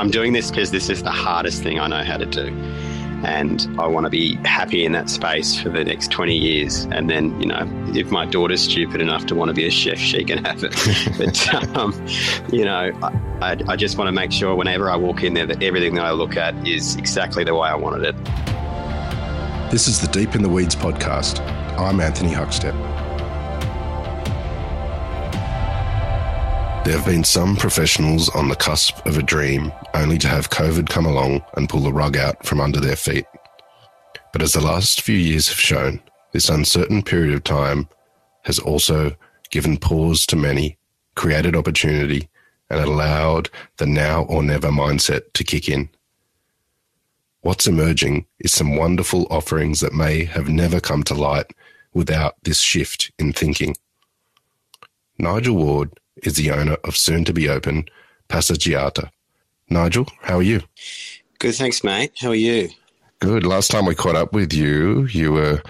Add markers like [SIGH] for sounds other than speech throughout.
I'm doing this because this is the hardest thing I know how to do. And I want to be happy in that space for the next 20 years. And then, you know, if my daughter's stupid enough to want to be a chef, she can have it. [LAUGHS] but, um, you know, I, I just want to make sure whenever I walk in there that everything that I look at is exactly the way I wanted it. This is the Deep in the Weeds podcast. I'm Anthony Huckstep. There have been some professionals on the cusp of a dream only to have COVID come along and pull the rug out from under their feet. But as the last few years have shown, this uncertain period of time has also given pause to many, created opportunity, and allowed the now or never mindset to kick in. What's emerging is some wonderful offerings that may have never come to light without this shift in thinking. Nigel Ward is the owner of soon to be open Passeggiata. Nigel, how are you? Good, thanks, mate. How are you? Good. Last time we caught up with you, you were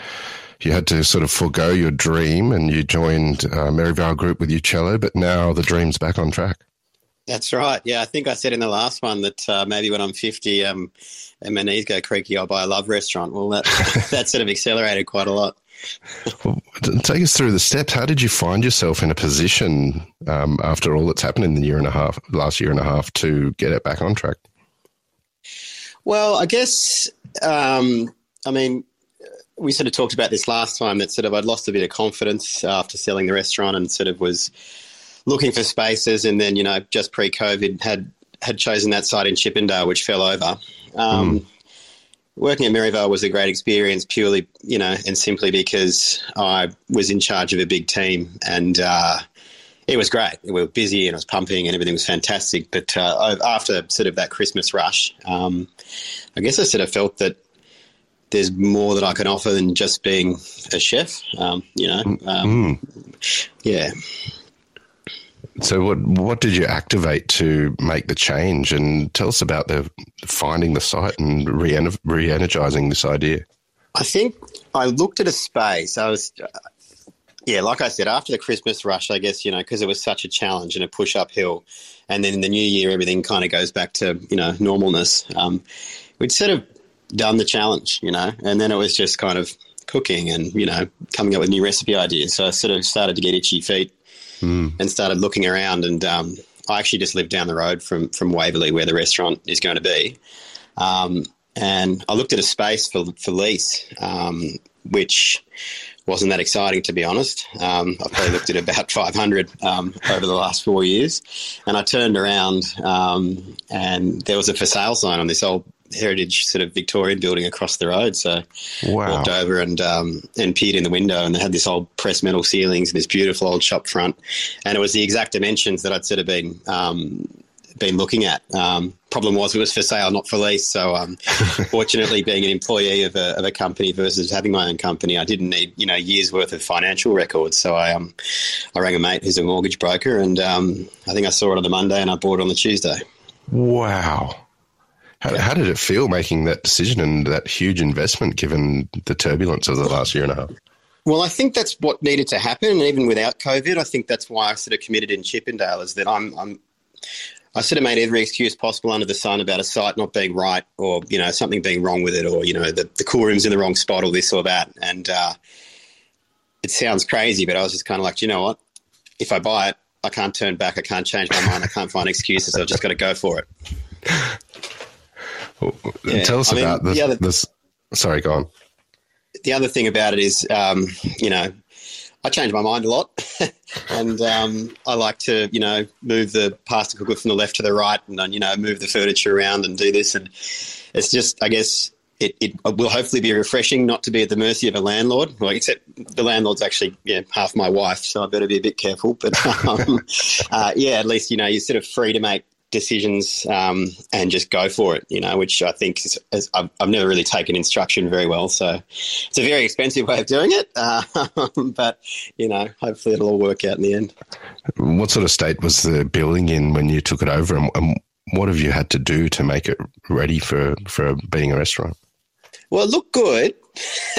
you had to sort of forego your dream and you joined uh, Merivale Group with your cello, but now the dream's back on track. That's right. Yeah, I think I said in the last one that uh, maybe when I'm 50 um, and my knees go creaky, I'll buy a love restaurant. Well, that [LAUGHS] that sort of accelerated quite a lot. Well, take us through the steps. How did you find yourself in a position um, after all that's happened in the year and a half, last year and a half, to get it back on track? Well, I guess, um, I mean, we sort of talked about this last time that sort of I'd lost a bit of confidence after selling the restaurant and sort of was looking for spaces, and then you know just pre-COVID had had chosen that site in Chippendale, which fell over. Um, mm working at Merivale was a great experience purely, you know, and simply because I was in charge of a big team and uh, it was great. We were busy and it was pumping and everything was fantastic. But uh, after sort of that Christmas rush, um, I guess I sort of felt that there's more that I can offer than just being a chef, um, you know. Um, mm. Yeah. So what what did you activate to make the change? And tell us about the finding the site and re energizing this idea. I think I looked at a space. I was, yeah, like I said, after the Christmas rush, I guess you know because it was such a challenge and a push uphill, and then in the new year everything kind of goes back to you know normalness. Um, we'd sort of done the challenge, you know, and then it was just kind of cooking and you know coming up with new recipe ideas. So I sort of started to get itchy feet mm. and started looking around. And um, I actually just lived down the road from from Waverley, where the restaurant is going to be. Um, and I looked at a space for for lease, um, which wasn't that exciting to be honest. Um, I've probably looked at about [LAUGHS] 500 um, over the last four years, and I turned around um, and there was a for sale sign on this old heritage sort of Victorian building across the road. So wow. walked over and um, and peered in the window, and they had this old pressed metal ceilings and this beautiful old shop front, and it was the exact dimensions that I'd sort of been um, been looking at. Um, problem was it was for sale, not for lease. So um, [LAUGHS] fortunately, being an employee of a, of a company versus having my own company, I didn't need you know years worth of financial records. So I um I rang a mate who's a mortgage broker, and um, I think I saw it on the Monday, and I bought it on the Tuesday. Wow. How, how, did it feel making that decision and that huge investment given the turbulence of the last year and a half? Well, I think that's what needed to happen. And even without COVID, I think that's why I sort of committed in Chippendale is that I'm, I'm I sort of made every excuse possible under the sun about a site not being right or, you know, something being wrong with it or, you know, the, the cool room's in the wrong spot or this or that. And uh, it sounds crazy, but I was just kind of like, you know what? If I buy it, I can't turn back. I can't change my mind. I can't find excuses. I've just got to go for it. [LAUGHS] Yeah. Tell us I about mean, the, other, this. Sorry, go on. The other thing about it is, um, you know, I change my mind a lot, [LAUGHS] and um, I like to, you know, move the pasta cooker from the left to the right, and then, you know, move the furniture around and do this, and it's just, I guess, it, it will hopefully be refreshing not to be at the mercy of a landlord. Well, except the landlord's actually yeah, half my wife, so I better be a bit careful. But [LAUGHS] um, uh, yeah, at least you know you're sort of free to make decisions um, and just go for it, you know, which I think is, is I've, I've, never really taken instruction very well. So it's a very expensive way of doing it. Uh, [LAUGHS] but, you know, hopefully it'll all work out in the end. What sort of state was the building in when you took it over and, and what have you had to do to make it ready for, for being a restaurant? Well, it looked good. [LAUGHS]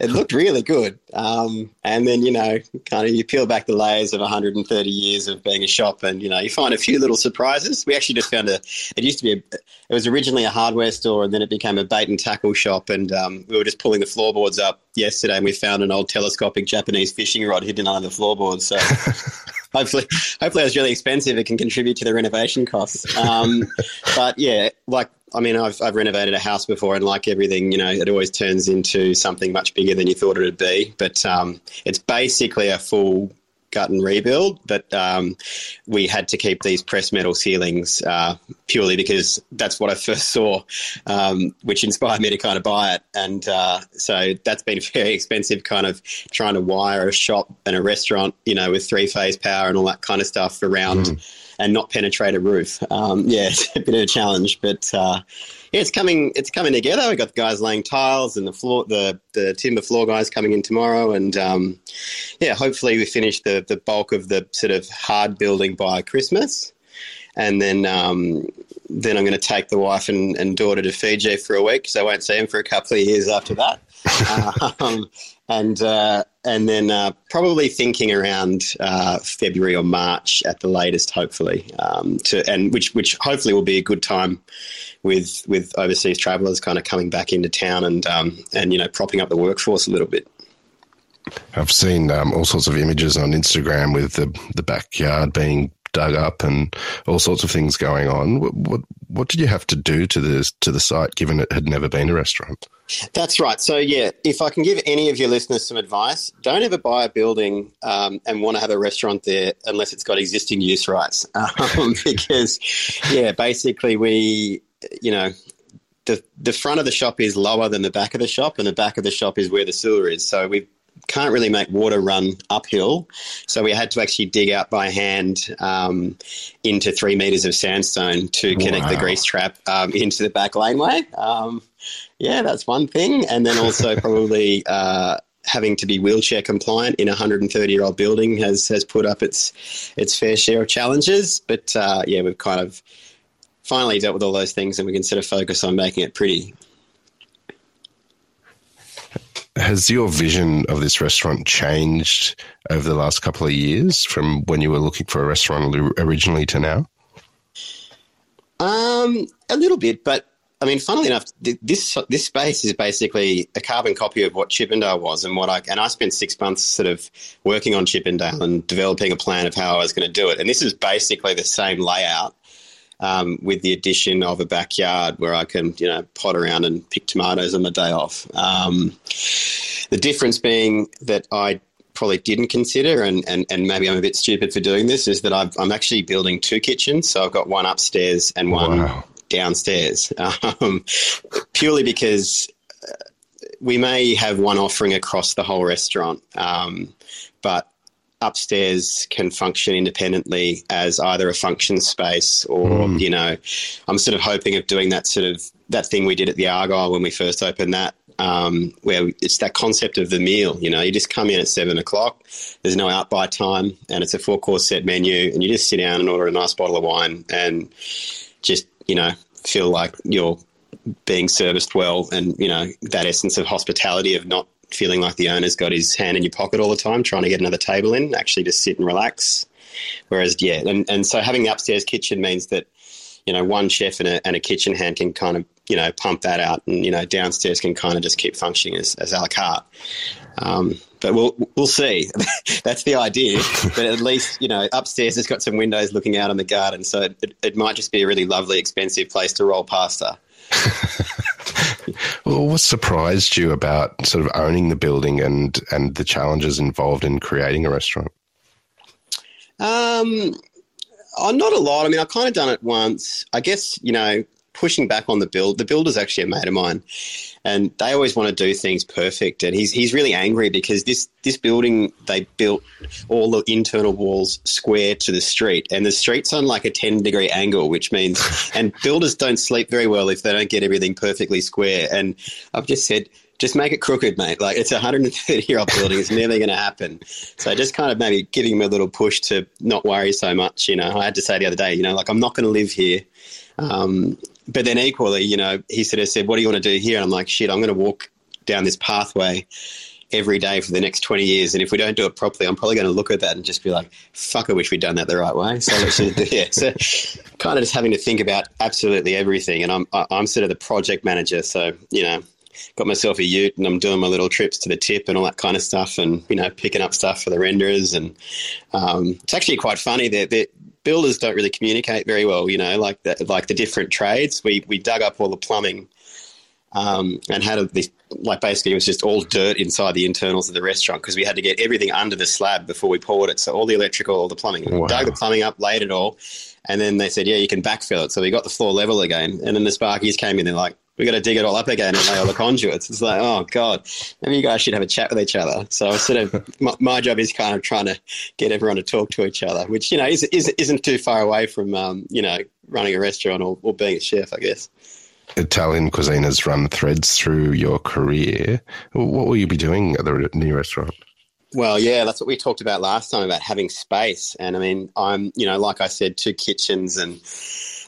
it looked really good. Um, and then, you know, kind of you peel back the layers of 130 years of being a shop and, you know, you find a few little surprises. We actually just found a, it used to be, a, it was originally a hardware store and then it became a bait and tackle shop. And um, we were just pulling the floorboards up yesterday and we found an old telescopic Japanese fishing rod hidden under the floorboards. So [LAUGHS] [LAUGHS] hopefully, hopefully it was really expensive. It can contribute to the renovation costs. Um, [LAUGHS] but yeah, like I mean, I've, I've renovated a house before, and like everything, you know, it always turns into something much bigger than you thought it would be. But um, it's basically a full gut and rebuild, but um, we had to keep these press metal ceilings uh, purely because that's what I first saw, um, which inspired me to kind of buy it. And uh, so that's been [LAUGHS] very expensive, kind of trying to wire a shop and a restaurant, you know, with three phase power and all that kind of stuff around. Mm and not penetrate a roof. Um, yeah, [LAUGHS] it's a bit of a challenge, but uh, yeah, it's coming. It's coming together. We've got the guys laying tiles and the floor, the the timber floor guys coming in tomorrow, and um, yeah, hopefully we finish the the bulk of the sort of hard building by Christmas, and then. Um, then I'm going to take the wife and, and daughter to Fiji for a week because I won't see them for a couple of years after that. [LAUGHS] um, and uh, and then uh, probably thinking around uh, February or March at the latest, hopefully, um, to and which which hopefully will be a good time with with overseas travellers kind of coming back into town and um, and you know propping up the workforce a little bit. I've seen um, all sorts of images on Instagram with the the backyard being dug up and all sorts of things going on. What, what, what did you have to do to the to the site, given it had never been a restaurant? That's right. So yeah, if I can give any of your listeners some advice, don't ever buy a building um, and want to have a restaurant there unless it's got existing use rights, [LAUGHS] um, because yeah, basically we, you know. The, the front of the shop is lower than the back of the shop, and the back of the shop is where the sewer is. So we can't really make water run uphill. So we had to actually dig out by hand um, into three meters of sandstone to connect wow. the grease trap um, into the back laneway. Um, yeah, that's one thing. And then also [LAUGHS] probably uh, having to be wheelchair compliant in a 130 year old building has, has put up its, its fair share of challenges. But uh, yeah, we've kind of finally dealt with all those things and we can sort of focus on making it pretty. Has your vision of this restaurant changed over the last couple of years from when you were looking for a restaurant originally to now? Um, a little bit, but I mean, funnily enough, this this space is basically a carbon copy of what Chippendale was, and what I and I spent six months sort of working on Chippendale and developing a plan of how I was going to do it. And this is basically the same layout um, with the addition of a backyard where I can, you know, pot around and pick tomatoes on my day off. Um, the difference being that I probably didn't consider, and, and, and maybe I'm a bit stupid for doing this, is that i am actually building two kitchens. So I've got one upstairs and one wow. downstairs, [LAUGHS] um, purely because uh, we may have one offering across the whole restaurant, um, but upstairs can function independently as either a function space or mm. you know i'm sort of hoping of doing that sort of that thing we did at the argyle when we first opened that um, where it's that concept of the meal you know you just come in at seven o'clock there's no out by time and it's a four course set menu and you just sit down and order a nice bottle of wine and just you know feel like you're being serviced well and you know that essence of hospitality of not feeling like the owner's got his hand in your pocket all the time, trying to get another table in, actually just sit and relax. Whereas, yeah, and, and so having the upstairs kitchen means that, you know, one chef and a, and a kitchen hand can kind of, you know, pump that out and, you know, downstairs can kind of just keep functioning as, as a la carte. Um, but we'll we'll see. [LAUGHS] That's the idea. [LAUGHS] But at least you know upstairs it's got some windows looking out on the garden, so it, it might just be a really lovely, expensive place to roll pasta. [LAUGHS] well, what surprised you about sort of owning the building and and the challenges involved in creating a restaurant? Um, oh, not a lot. I mean, I've kind of done it once. I guess you know, pushing back on the build. The builder's actually a mate of mine, and they always want to do things perfect. And he's he's really angry because this this building they built all the internal walls square to the street, and the street's on like a ten degree angle, which means [LAUGHS] and builders don't sleep very well if they don't get everything perfectly square. And I've just said. Just make it crooked, mate. Like it's a 130 year old building. It's never going to happen. So just kind of maybe giving him a little push to not worry so much. You know, I had to say the other day, you know, like I'm not going to live here. Um, but then equally, you know, he sort of said, "What do you want to do here?" And I'm like, "Shit, I'm going to walk down this pathway every day for the next 20 years. And if we don't do it properly, I'm probably going to look at that and just be like, fuck, I wish we'd done that the right way. So just [LAUGHS] yeah. So kind of just having to think about absolutely everything. And I'm, I'm sort of the project manager. So, you know, got myself a ute and I'm doing my little trips to the tip and all that kind of stuff and, you know, picking up stuff for the renderers. And um, it's actually quite funny that, that builders don't really communicate very well, you know, like the, like the different trades. We, we dug up all the plumbing um, and had a, this like basically it was just all dirt inside the internals of the restaurant because we had to get everything under the slab before we poured it. So all the electrical, all the plumbing, wow. dug the plumbing up, laid it all, and then they said, yeah, you can backfill it. So we got the floor level again, and then the Sparkies came in. They're like, we got to dig it all up again and lay all the conduits. It's like, oh god, maybe you guys should have a chat with each other. So sort of [LAUGHS] my, my, job is kind of trying to get everyone to talk to each other, which you know is, is, isn't too far away from um, you know running a restaurant or, or being a chef, I guess. Italian cuisine has run threads through your career. What will you be doing at the new restaurant? Well, yeah, that's what we talked about last time about having space. And I mean, I'm, you know, like I said, two kitchens and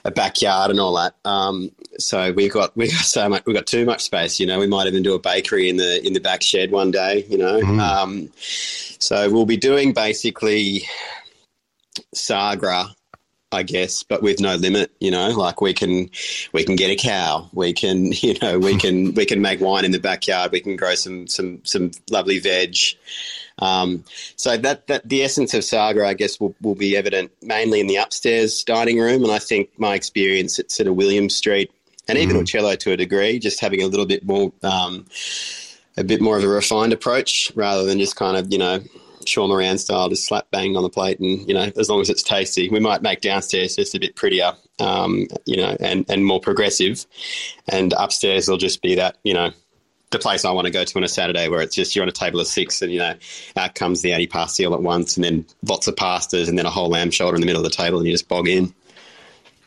a backyard and all that. Um, so we've got we've got so much we've got too much space. You know, we might even do a bakery in the in the back shed one day. You know, mm. um, so we'll be doing basically Sagra I guess, but with no limit. You know, like we can we can get a cow, we can [LAUGHS] you know we can we can make wine in the backyard, we can grow some some some lovely veg. Um, so that that the essence of Sagra, I guess, will, will be evident mainly in the upstairs dining room, and I think my experience at sort of William Street and even mm. cello to a degree, just having a little bit more. Um, a bit more of a refined approach rather than just kind of you know Sean Moran style, just slap bang on the plate, and you know, as long as it's tasty, we might make downstairs just a bit prettier, um, you know, and and more progressive, and upstairs will just be that, you know, the place I want to go to on a Saturday where it's just you're on a table of six, and you know, out comes the antipasti all at once, and then lots of pastas, and then a whole lamb shoulder in the middle of the table, and you just bog in.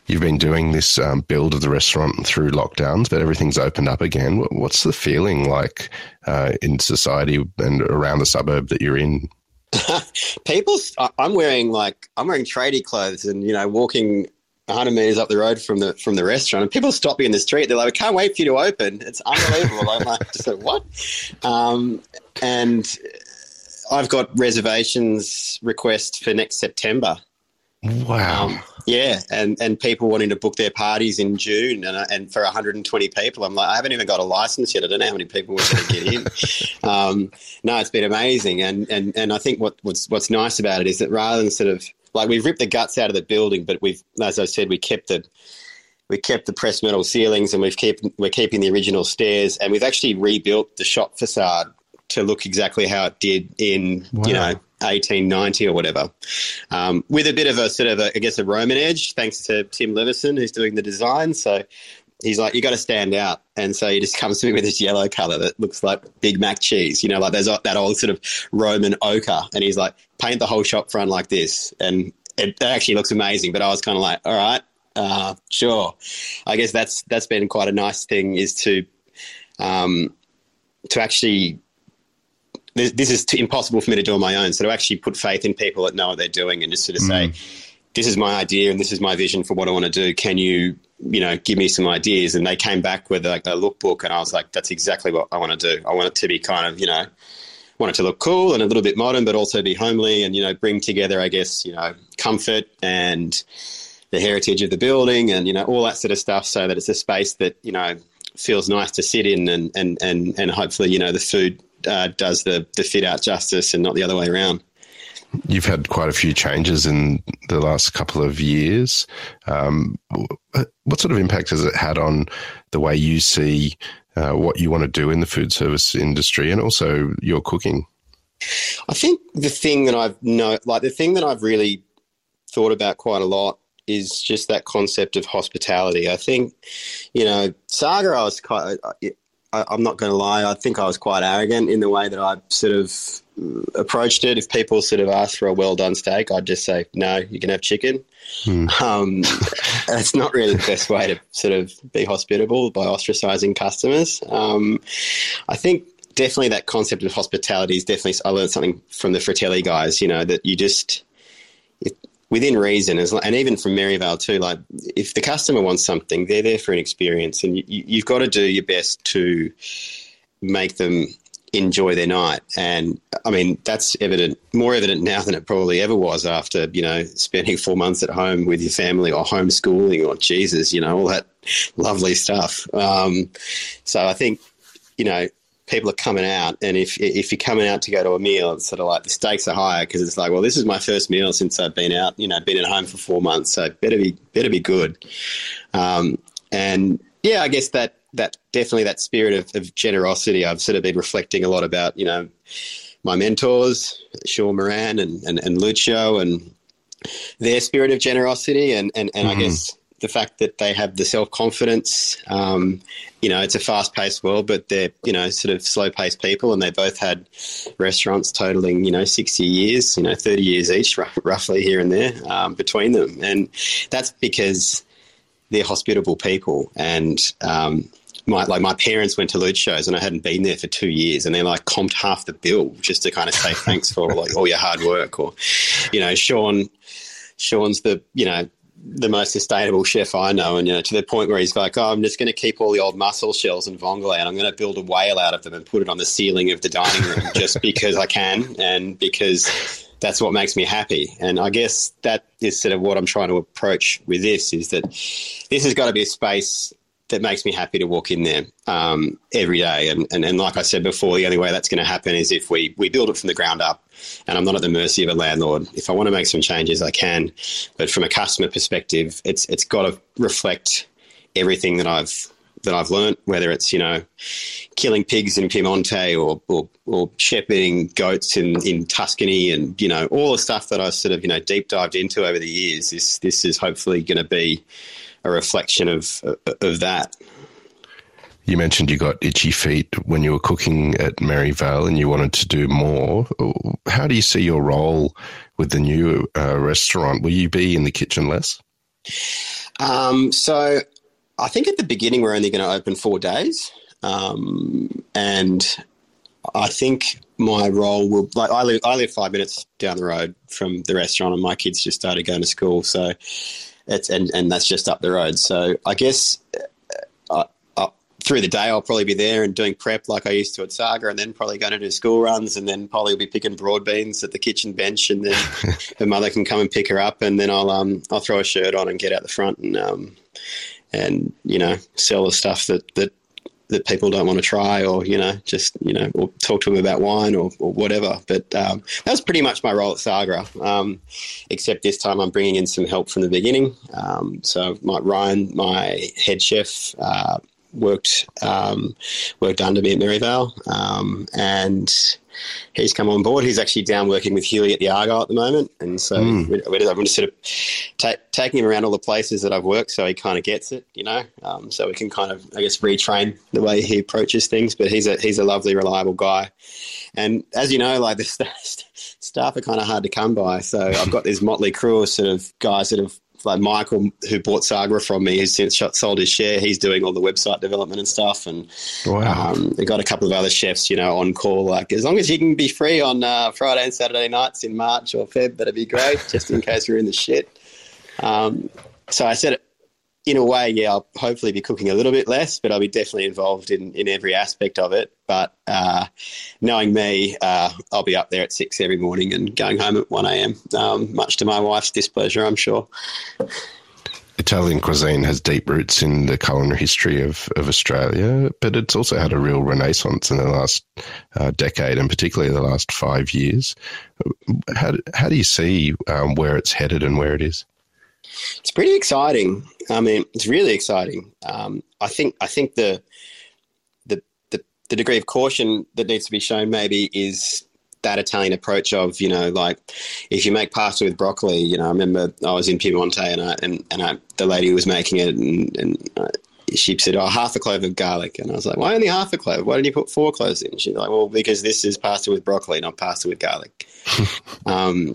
You've been doing this um, build of the restaurant through lockdowns, but everything's opened up again. What's the feeling like uh, in society and around the suburb that you're in [LAUGHS] people, I'm wearing like I'm wearing tradie clothes and you know walking 100 meters up the road from the from the restaurant, and people stop me in the street. They're like, "I can't wait for you to open. It's unbelievable." I'm like, just like what? Um, and I've got reservations request for next September. Wow. Um, yeah, and, and people wanting to book their parties in June and, and for 120 people. I'm like, I haven't even got a license yet. I don't know how many people we're going to get in. [LAUGHS] um, no, it's been amazing. And, and, and I think what, what's, what's nice about it is that rather than sort of like we've ripped the guts out of the building, but we've, as I said, we kept the, we kept the pressed metal ceilings and we've kept, we're keeping the original stairs and we've actually rebuilt the shop facade to look exactly how it did in, wow. you know, 1890 or whatever, um, with a bit of a sort of, a, I guess, a Roman edge, thanks to Tim Levison, who's doing the design. So he's like, you got to stand out. And so he just comes to me with this yellow color that looks like Big Mac cheese, you know, like there's that old sort of Roman ochre. And he's like, paint the whole shop front like this. And it actually looks amazing. But I was kind of like, all right, uh, sure. I guess that's that's been quite a nice thing is to um, to actually this, this is impossible for me to do on my own. So to actually put faith in people that know what they're doing and just sort of mm. say, this is my idea and this is my vision for what I want to do. Can you, you know, give me some ideas? And they came back with like a lookbook, and I was like, that's exactly what I want to do. I want it to be kind of, you know, want it to look cool and a little bit modern, but also be homely and you know, bring together, I guess, you know, comfort and the heritage of the building and you know all that sort of stuff, so that it's a space that you know feels nice to sit in and and and and hopefully you know the food uh, does the the fit out justice and not the other way around. You've had quite a few changes in the last couple of years. Um, what sort of impact has it had on the way you see uh, what you want to do in the food service industry and also your cooking? I think the thing that I've know, like the thing that I've really thought about quite a lot is just that concept of hospitality. I think, you know, Sagra, I was quite, I, am not going to lie, I think I was quite arrogant in the way that I sort of approached it. If people sort of asked for a well done steak, I'd just say, no, you can have chicken. Hmm. [LAUGHS] Um, that's not really the best way to sort of be hospitable by ostracizing customers. Um, I think definitely that concept of hospitality is definitely, I learned something from the Fratelli guys, you know, that you just, within reason, as and even from Merivale too. Like, if the customer wants something, they're there for an experience, and you, you've got to do your best to make them enjoy their night. And I mean, that's evident, more evident now than it probably ever was after, you know, spending four months at home with your family or homeschooling or Jesus, you know, all that [LAUGHS] lovely stuff. Um, so I think, you know, people are coming out, and if if you're coming out to go to a meal, it's sort of like the stakes are higher because it's like, well, this is my first meal since I've been out, you know, been at home for four months, so better be better be good. Um, and yeah, I guess that that definitely that spirit of, of generosity. I've sort of been reflecting a lot about, you know, my mentors, Sean Moran and, and, and Lucio, and their spirit of generosity, and and, and mm-hmm. I guess the fact that they have the self confidence. Um, you know, it's a fast paced world, but they're, you know, sort of slow paced people. And they both had restaurants totaling, you know, 60 years, you know, 30 years each, r- roughly here and there um, between them. And that's because they're hospitable people. And, um, my like my parents went to Lucio's and I hadn't been there for two years and they like comped half the bill just to kind of say thanks for like all your hard work or you know Sean Sean's the you know the most sustainable chef I know, and you know, to the point where he's like, "Oh, I'm just going to keep all the old mussel shells and vongole, and I'm going to build a whale out of them and put it on the ceiling of the dining room [LAUGHS] just because I can, and because that's what makes me happy." And I guess that is sort of what I'm trying to approach with this: is that this has got to be a space that makes me happy to walk in there um, every day. And, and, and like I said before, the only way that's going to happen is if we, we build it from the ground up. And I'm not at the mercy of a landlord. If I want to make some changes, I can. But from a customer perspective, it's it's got to reflect everything that I've that I've learned, whether it's you know killing pigs in Piemonte or or, or shepherding goats in, in Tuscany, and you know all the stuff that I've sort of you know deep dived into over the years. This this is hopefully going to be a reflection of of that. You mentioned you got itchy feet when you were cooking at Merivale and you wanted to do more. How do you see your role with the new uh, restaurant? Will you be in the kitchen less? Um, so I think at the beginning we're only going to open four days. Um, and I think my role will like I live I live five minutes down the road from the restaurant and my kids just started going to school so it's and and that's just up the road. So I guess. Uh, uh, through the day, I'll probably be there and doing prep like I used to at Sagra, and then probably going to do school runs, and then probably will be picking broad beans at the kitchen bench, and then [LAUGHS] her mother can come and pick her up, and then I'll um I'll throw a shirt on and get out the front and um and you know sell the stuff that that that people don't want to try or you know just you know or talk to them about wine or, or whatever. But um, that was pretty much my role at sagra um, except this time i'm bringing in some help from the beginning. Um, so my, ryan my head chef uh, worked um, worked under me at Merivale um, and he's come on board. He's actually down working with Huey at the Argyle at the moment, and so mm. we, we, I'm just sort of ta- taking him around all the places that I've worked, so he kind of gets it, you know. Um, so we can kind of, I guess, retrain the way he approaches things. But he's a he's a lovely, reliable guy, and as you know, like the [LAUGHS] staff are kind of hard to come by. So I've got this motley crew of sort of guys that have like Michael, who bought Sagra from me, who's since sold his share. He's doing all the website development and stuff. And wow. um, got a couple of other chefs, you know, on call. Like as long as you can be free on uh, Friday and Saturday nights in March or Feb, that'd be great. just in [LAUGHS] case we're in the shit. Um, so I said in a way, yeah, I'll hopefully be cooking a little bit less, but I'll be definitely involved in, in every aspect of it. But uh, knowing me, uh, I'll be up there at six every morning and going home at 1 a.m., um, much to my wife's displeasure, I'm sure. Italian cuisine has deep roots in the culinary history of, of Australia, but it's also had a real renaissance in the last uh, decade and particularly the last five years. How, how do you see um, where it's headed and where it is? It's pretty exciting. I mean, it's really exciting. Um, I think I think the, the, the the degree of caution that needs to be shown maybe is that Italian approach of you know like if you make pasta with broccoli, you know I remember I was in Piemonte and I and, and I, the lady was making it and, and uh, she said, "Oh, half a clove of garlic," and I was like, "Why only half a clove? Why don't you put four cloves in?" She's like, "Well, because this is pasta with broccoli, not pasta with garlic." [LAUGHS] um,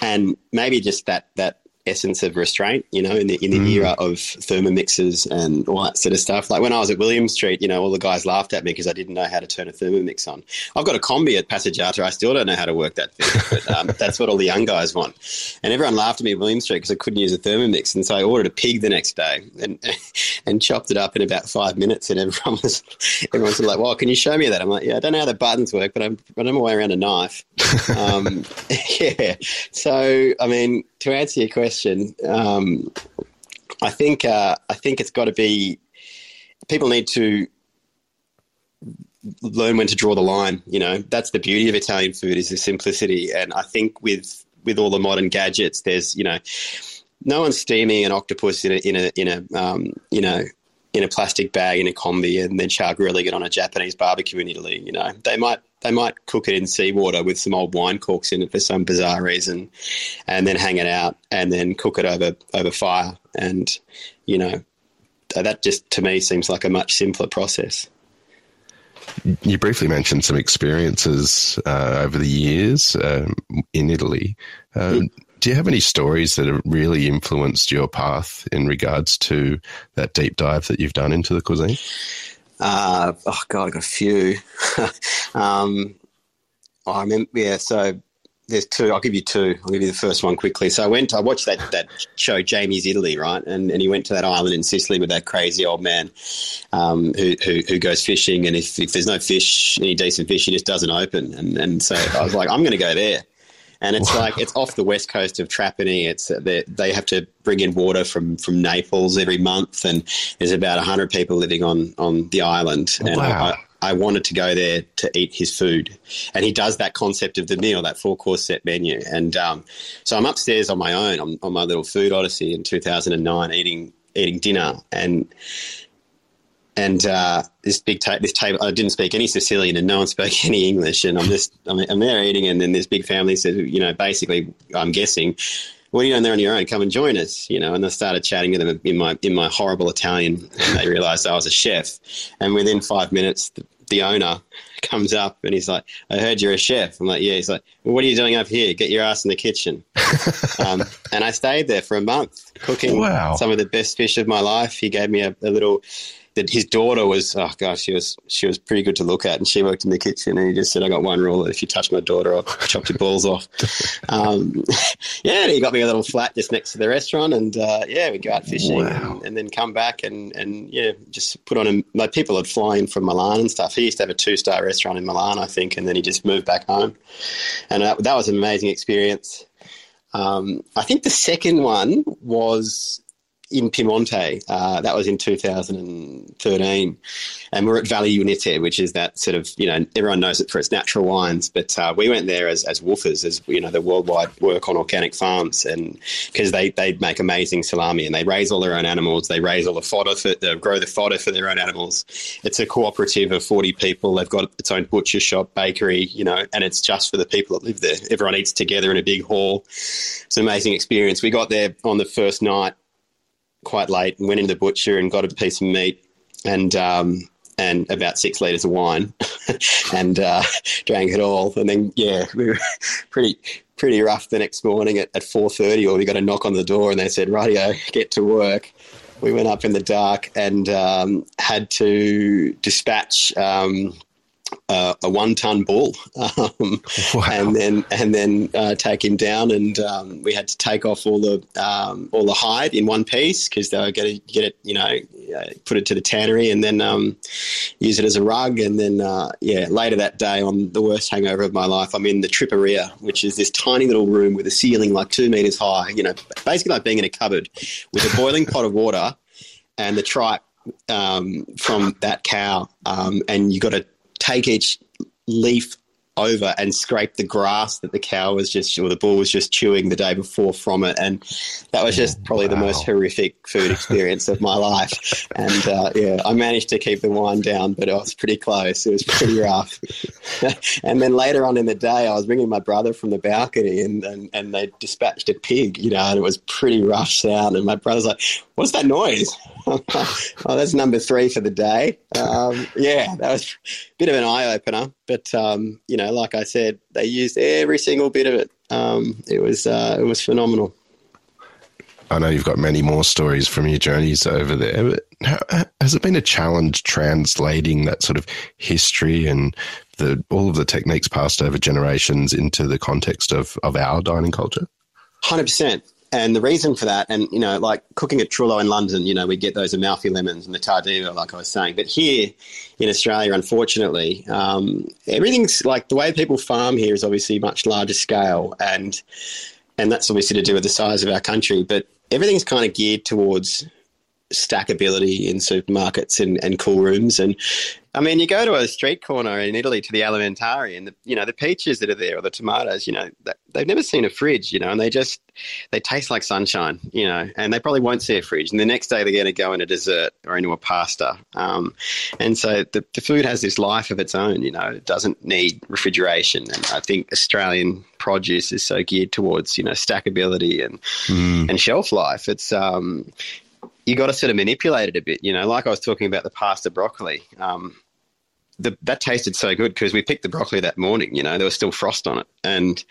and maybe just that that essence of restraint, you know, in the in the mm. era of thermomixes and all that sort of stuff. Like when I was at William Street, you know, all the guys laughed at me because I didn't know how to turn a thermomix on. I've got a combi at Passeggiata. I still don't know how to work that thing, [LAUGHS] but um, that's what all the young guys want. And everyone laughed at me at William Street because I couldn't use a thermomix, and so I ordered a pig the next day. And [LAUGHS] and chopped it up in about five minutes. And everyone was everyone's like, "Well, can you show me that?" I'm like, "Yeah, I don't know how the buttons work, but I'm but I know my way around a knife." [LAUGHS] um, yeah. So, I mean, to answer your question, um, I think uh, I think it's got to be people need to learn when to draw the line. You know, that's the beauty of Italian food is the simplicity. And I think with with all the modern gadgets, there's you know, no one's steaming an octopus in a in a in a um, you know in a plastic bag in a combi and then char grilling it on a Japanese barbecue in Italy. You know, they might they might cook it in seawater with some old wine corks in it for some bizarre reason, and then hang it out and then cook it over over fire. And you know, that just to me seems like a much simpler process. You briefly mentioned some experiences uh, over the years um, in Italy. Uh, mm. Do you have any stories that have really influenced your path in regards to that deep dive that you've done into the cuisine? Uh, oh God, I got a few. [LAUGHS] um, I remember, yeah. So there's two. I'll give you two. I'll give you the first one quickly. So I went. I watched that that show, Jamie's Italy, right? And and he went to that island in Sicily with that crazy old man um, who, who, who goes fishing, and if, if there's no fish, any decent fish, he just doesn't open. And and so I was like, I'm going to go there and it's wow. like it's off the west coast of Trapani. It's uh, they, they have to bring in water from from Naples every month, and there's about hundred people living on on the island. And wow. I, I wanted to go there to eat his food, and he does that concept of the meal, that four course set menu. And um, so I'm upstairs on my own on, on my little food odyssey in 2009, eating eating dinner, and and uh, this big ta- this table, I didn't speak any Sicilian, and no one spoke [LAUGHS] any English, and I'm just I'm, I'm there eating, and then this big family says, you know, basically, I'm guessing, what are you doing there on your own? Come and join us, you know. And I started chatting to them in my in my horrible Italian, and they realised I was a chef, and within five minutes, the, the owner [LAUGHS] comes up and he's like, I heard you're a chef. I'm like, yeah. He's like, well, what are you doing up here? Get your ass in the kitchen. [LAUGHS] um, and I stayed there for a month cooking wow. some of the best fish of my life. He gave me a, a little that his daughter was oh gosh she was she was pretty good to look at. And she worked in the kitchen and he just said I got one rule that if you touch my daughter I'll [LAUGHS] chop your balls off. [LAUGHS] Um, [LAUGHS] yeah he got me a little flat just next to the restaurant and uh, yeah we go out fishing wow. and, and, then come back and and yeah just put on a like people had flying from Milan and stuff. He used to have a two star restaurant in Milan I think and then he just moved back home. And that, that was an amazing experience. Um, I think the second one was in Piemonte. Uh, that was in 2013. And we're at Valli Unite, which is that sort of, you know, everyone knows it for its natural wines. But uh, we went there as, as woofers, as, you know, the worldwide work on organic farms. And because they, they make amazing salami and they raise all their own animals. They raise all the fodder, for, they grow the fodder for their own animals. It's a cooperative of 40 people. They've got its own butcher shop, bakery, you know, and it's just for the people that live there. Everyone eats together in a big hall. It's an amazing experience. We got there on the first night quite late and went into the butcher and got a piece of meat and um, and about six liters of wine [LAUGHS] and uh, drank it all. And then yeah, we were [LAUGHS] pretty pretty rough the next morning at, at four thirty. Or we got a knock on the door and they said, "Radio, get to work." We went up in the dark and um, had to dispatch. Um, uh, a one-ton bull, um, wow. and then and then uh, take him down, and um, we had to take off all the um, all the hide in one piece because they were going to get it, you know, uh, put it to the tannery, and then um, use it as a rug, and then uh, yeah, later that day on the worst hangover of my life, I'm in the tripperia, which is this tiny little room with a ceiling like two meters high, you know, basically like being in a cupboard with a boiling pot of water and the tripe um, from that cow, um, and you got to take each leaf over and scrape the grass that the cow was just or the bull was just chewing the day before from it. And that was just probably wow. the most horrific food [LAUGHS] experience of my life. And uh, yeah i managed to keep the wine down but i was pretty close. It was pretty rough. [LAUGHS] And then later on in the day i was ringing my brother from the balcony and, and, and they dispatched a pig you know and it was pretty rough sound. And my brother's like what's that noise [LAUGHS] oh that's number three for the day um, yeah that was a bit of an eye-opener but um, you know, like I said, they used every single bit of it. Um, it was uh, it was phenomenal. I know you've got many more stories from your journeys over there, but how, has it been a challenge translating that sort of history and the all of the techniques passed over generations into the context of, of our dining culture? Hundred percent. And the reason for that, and you know, like cooking at Trullo in London, you know, we get those Amalfi lemons and the Tardiva, like I was saying. But here in Australia, unfortunately, um, everything's like the way people farm here is obviously much larger scale, and and that's obviously to do with the size of our country. But everything's kind of geared towards stackability in supermarkets and, and cool rooms. And I mean, you go to a street corner in Italy to the Alimentari, and the you know the peaches that are there or the tomatoes, you know, they've never seen a fridge, you know, and they just they taste like sunshine, you know, and they probably won't see a fridge. And the next day they're going to go in a dessert or into a pasta. Um, and so the, the food has this life of its own, you know, it doesn't need refrigeration. And I think Australian produce is so geared towards you know stackability and mm. and shelf life. It's um, you got to sort of manipulate it a bit. You know, like I was talking about the pasta broccoli. Um, the, that tasted so good because we picked the broccoli that morning. You know, there was still frost on it, and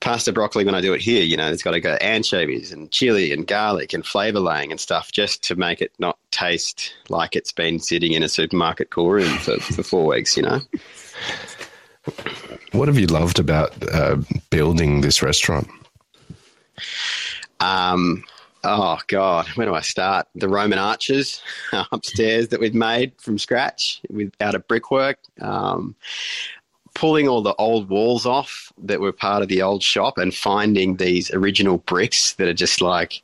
pasta broccoli when I do it here, you know, it's got to go anchovies and chili and garlic and flavor laying and stuff just to make it not taste like it's been sitting in a supermarket cool room for, for four weeks. You know. What have you loved about uh, building this restaurant? Um, Oh God, where do I start? The Roman arches [LAUGHS] upstairs that we've made from scratch without a brickwork. Um, pulling all the old walls off that were part of the old shop and finding these original bricks that are just like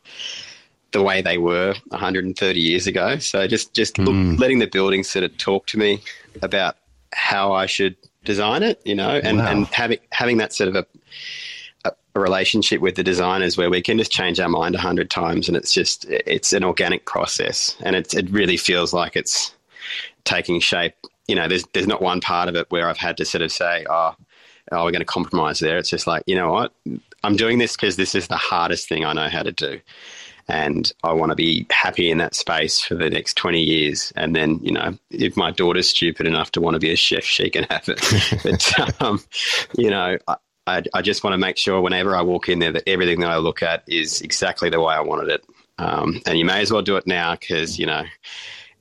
the way they were 130 years ago. So just just mm. look, letting the building sort of talk to me about how I should design it, you know, and, wow. and having having that sort of a a relationship with the designers where we can just change our mind a hundred times and it's just it's an organic process and it it really feels like it's taking shape. You know, there's there's not one part of it where I've had to sort of say, oh, oh, we're going to compromise there. It's just like, you know what, I'm doing this because this is the hardest thing I know how to do. And I want to be happy in that space for the next 20 years. And then, you know, if my daughter's stupid enough to want to be a chef, she can have it. [LAUGHS] but, um, you know, I, I just want to make sure whenever I walk in there that everything that I look at is exactly the way I wanted it. Um, and you may as well do it now because, you know,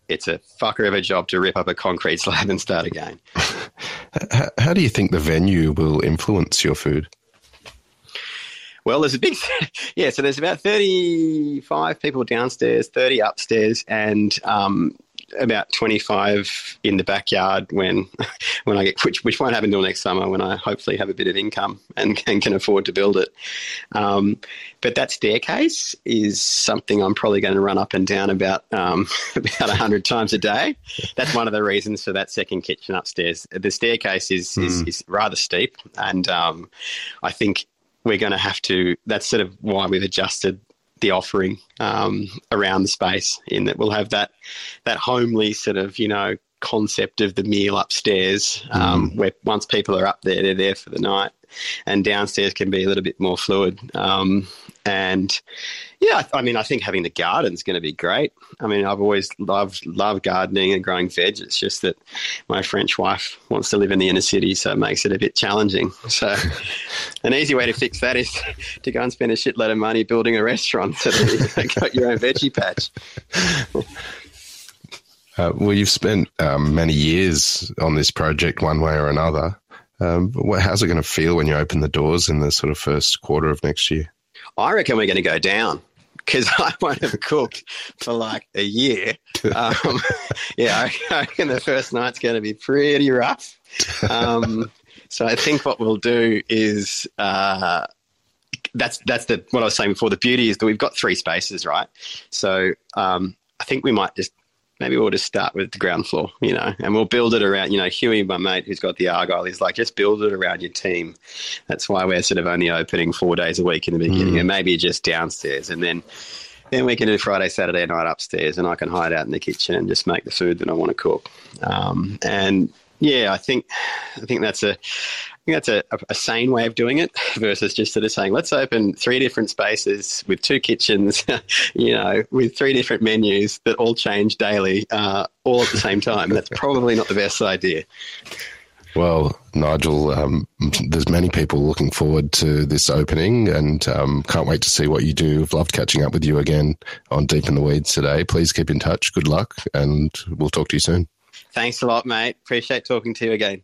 it's a fucker of a job to rip up a concrete [LAUGHS] slab and start again. how, how do you think the venue will influence your food? Well, there's a big, [LAUGHS] yeah. So there's about 35 people downstairs, 30 upstairs, and um, about 25 in the backyard when [LAUGHS] when I get which which won't happen until next summer when I hopefully have a bit of income and, [LAUGHS] and can afford to build it. Um, but that staircase is something I'm probably going to run up and down about um, [LAUGHS] about hundred times a day. That's one of the reasons for that second kitchen upstairs. The staircase is mm. is, hmm. is, rather steep, and um, I think we're going to have to. That's sort of why we've adjusted the offering um, around the space in that we'll have that that homely sort of you know concept of the meal upstairs um, mm. where once people are up there they're there for the night and downstairs can be a little bit more fluid um, and yeah, I mean, I think having the garden is going to be great. I mean, I've always loved loved gardening and growing veg. It's just that my French wife wants to live in the inner city, so it makes it a bit challenging. So, [LAUGHS] an easy way to fix that is to go and spend a shitload of money building a restaurant so that you got your own veggie patch. Uh, well, you've spent um, many years on this project, one way or another. Um, how's it going to feel when you open the doors in the sort of first quarter of next year? I reckon we're going to go down because [LAUGHS] I won't have cooked for like a year. [LAUGHS] Um, yeah, [LAUGHS] I reckon the first night's going to be pretty rough. Um, so I think what we'll do is uh, that's that's the what I was saying before. The beauty is that we've got three spaces, right? So um, I think we might just maybe we'll just start with the ground floor, you know, and we'll build it around, you know, Huey, my mate who's got the Argyle, he's like, just build it around your team. That's why we're sort of only opening four days a week in the beginning mm. and maybe just downstairs. And then, then we can do Friday, Saturday night upstairs and I can hide out in the kitchen and just make the food that I want to cook. Um, and yeah, I think, I think that's a, think that's a, a, sane way of doing it [LAUGHS] versus just sort of saying, let's open three different spaces with two kitchens, [LAUGHS] you know, with three different menus that all change daily, uh, all at the same time. That's probably not the best idea. Well, Nigel, um, there's many people looking forward to this opening and um, can't wait to see what you do. I've loved catching up with you again on Deep in the Weeds today. Please keep in touch. Good luck, and we'll talk to you soon. Thanks a lot, mate. Appreciate talking to you again.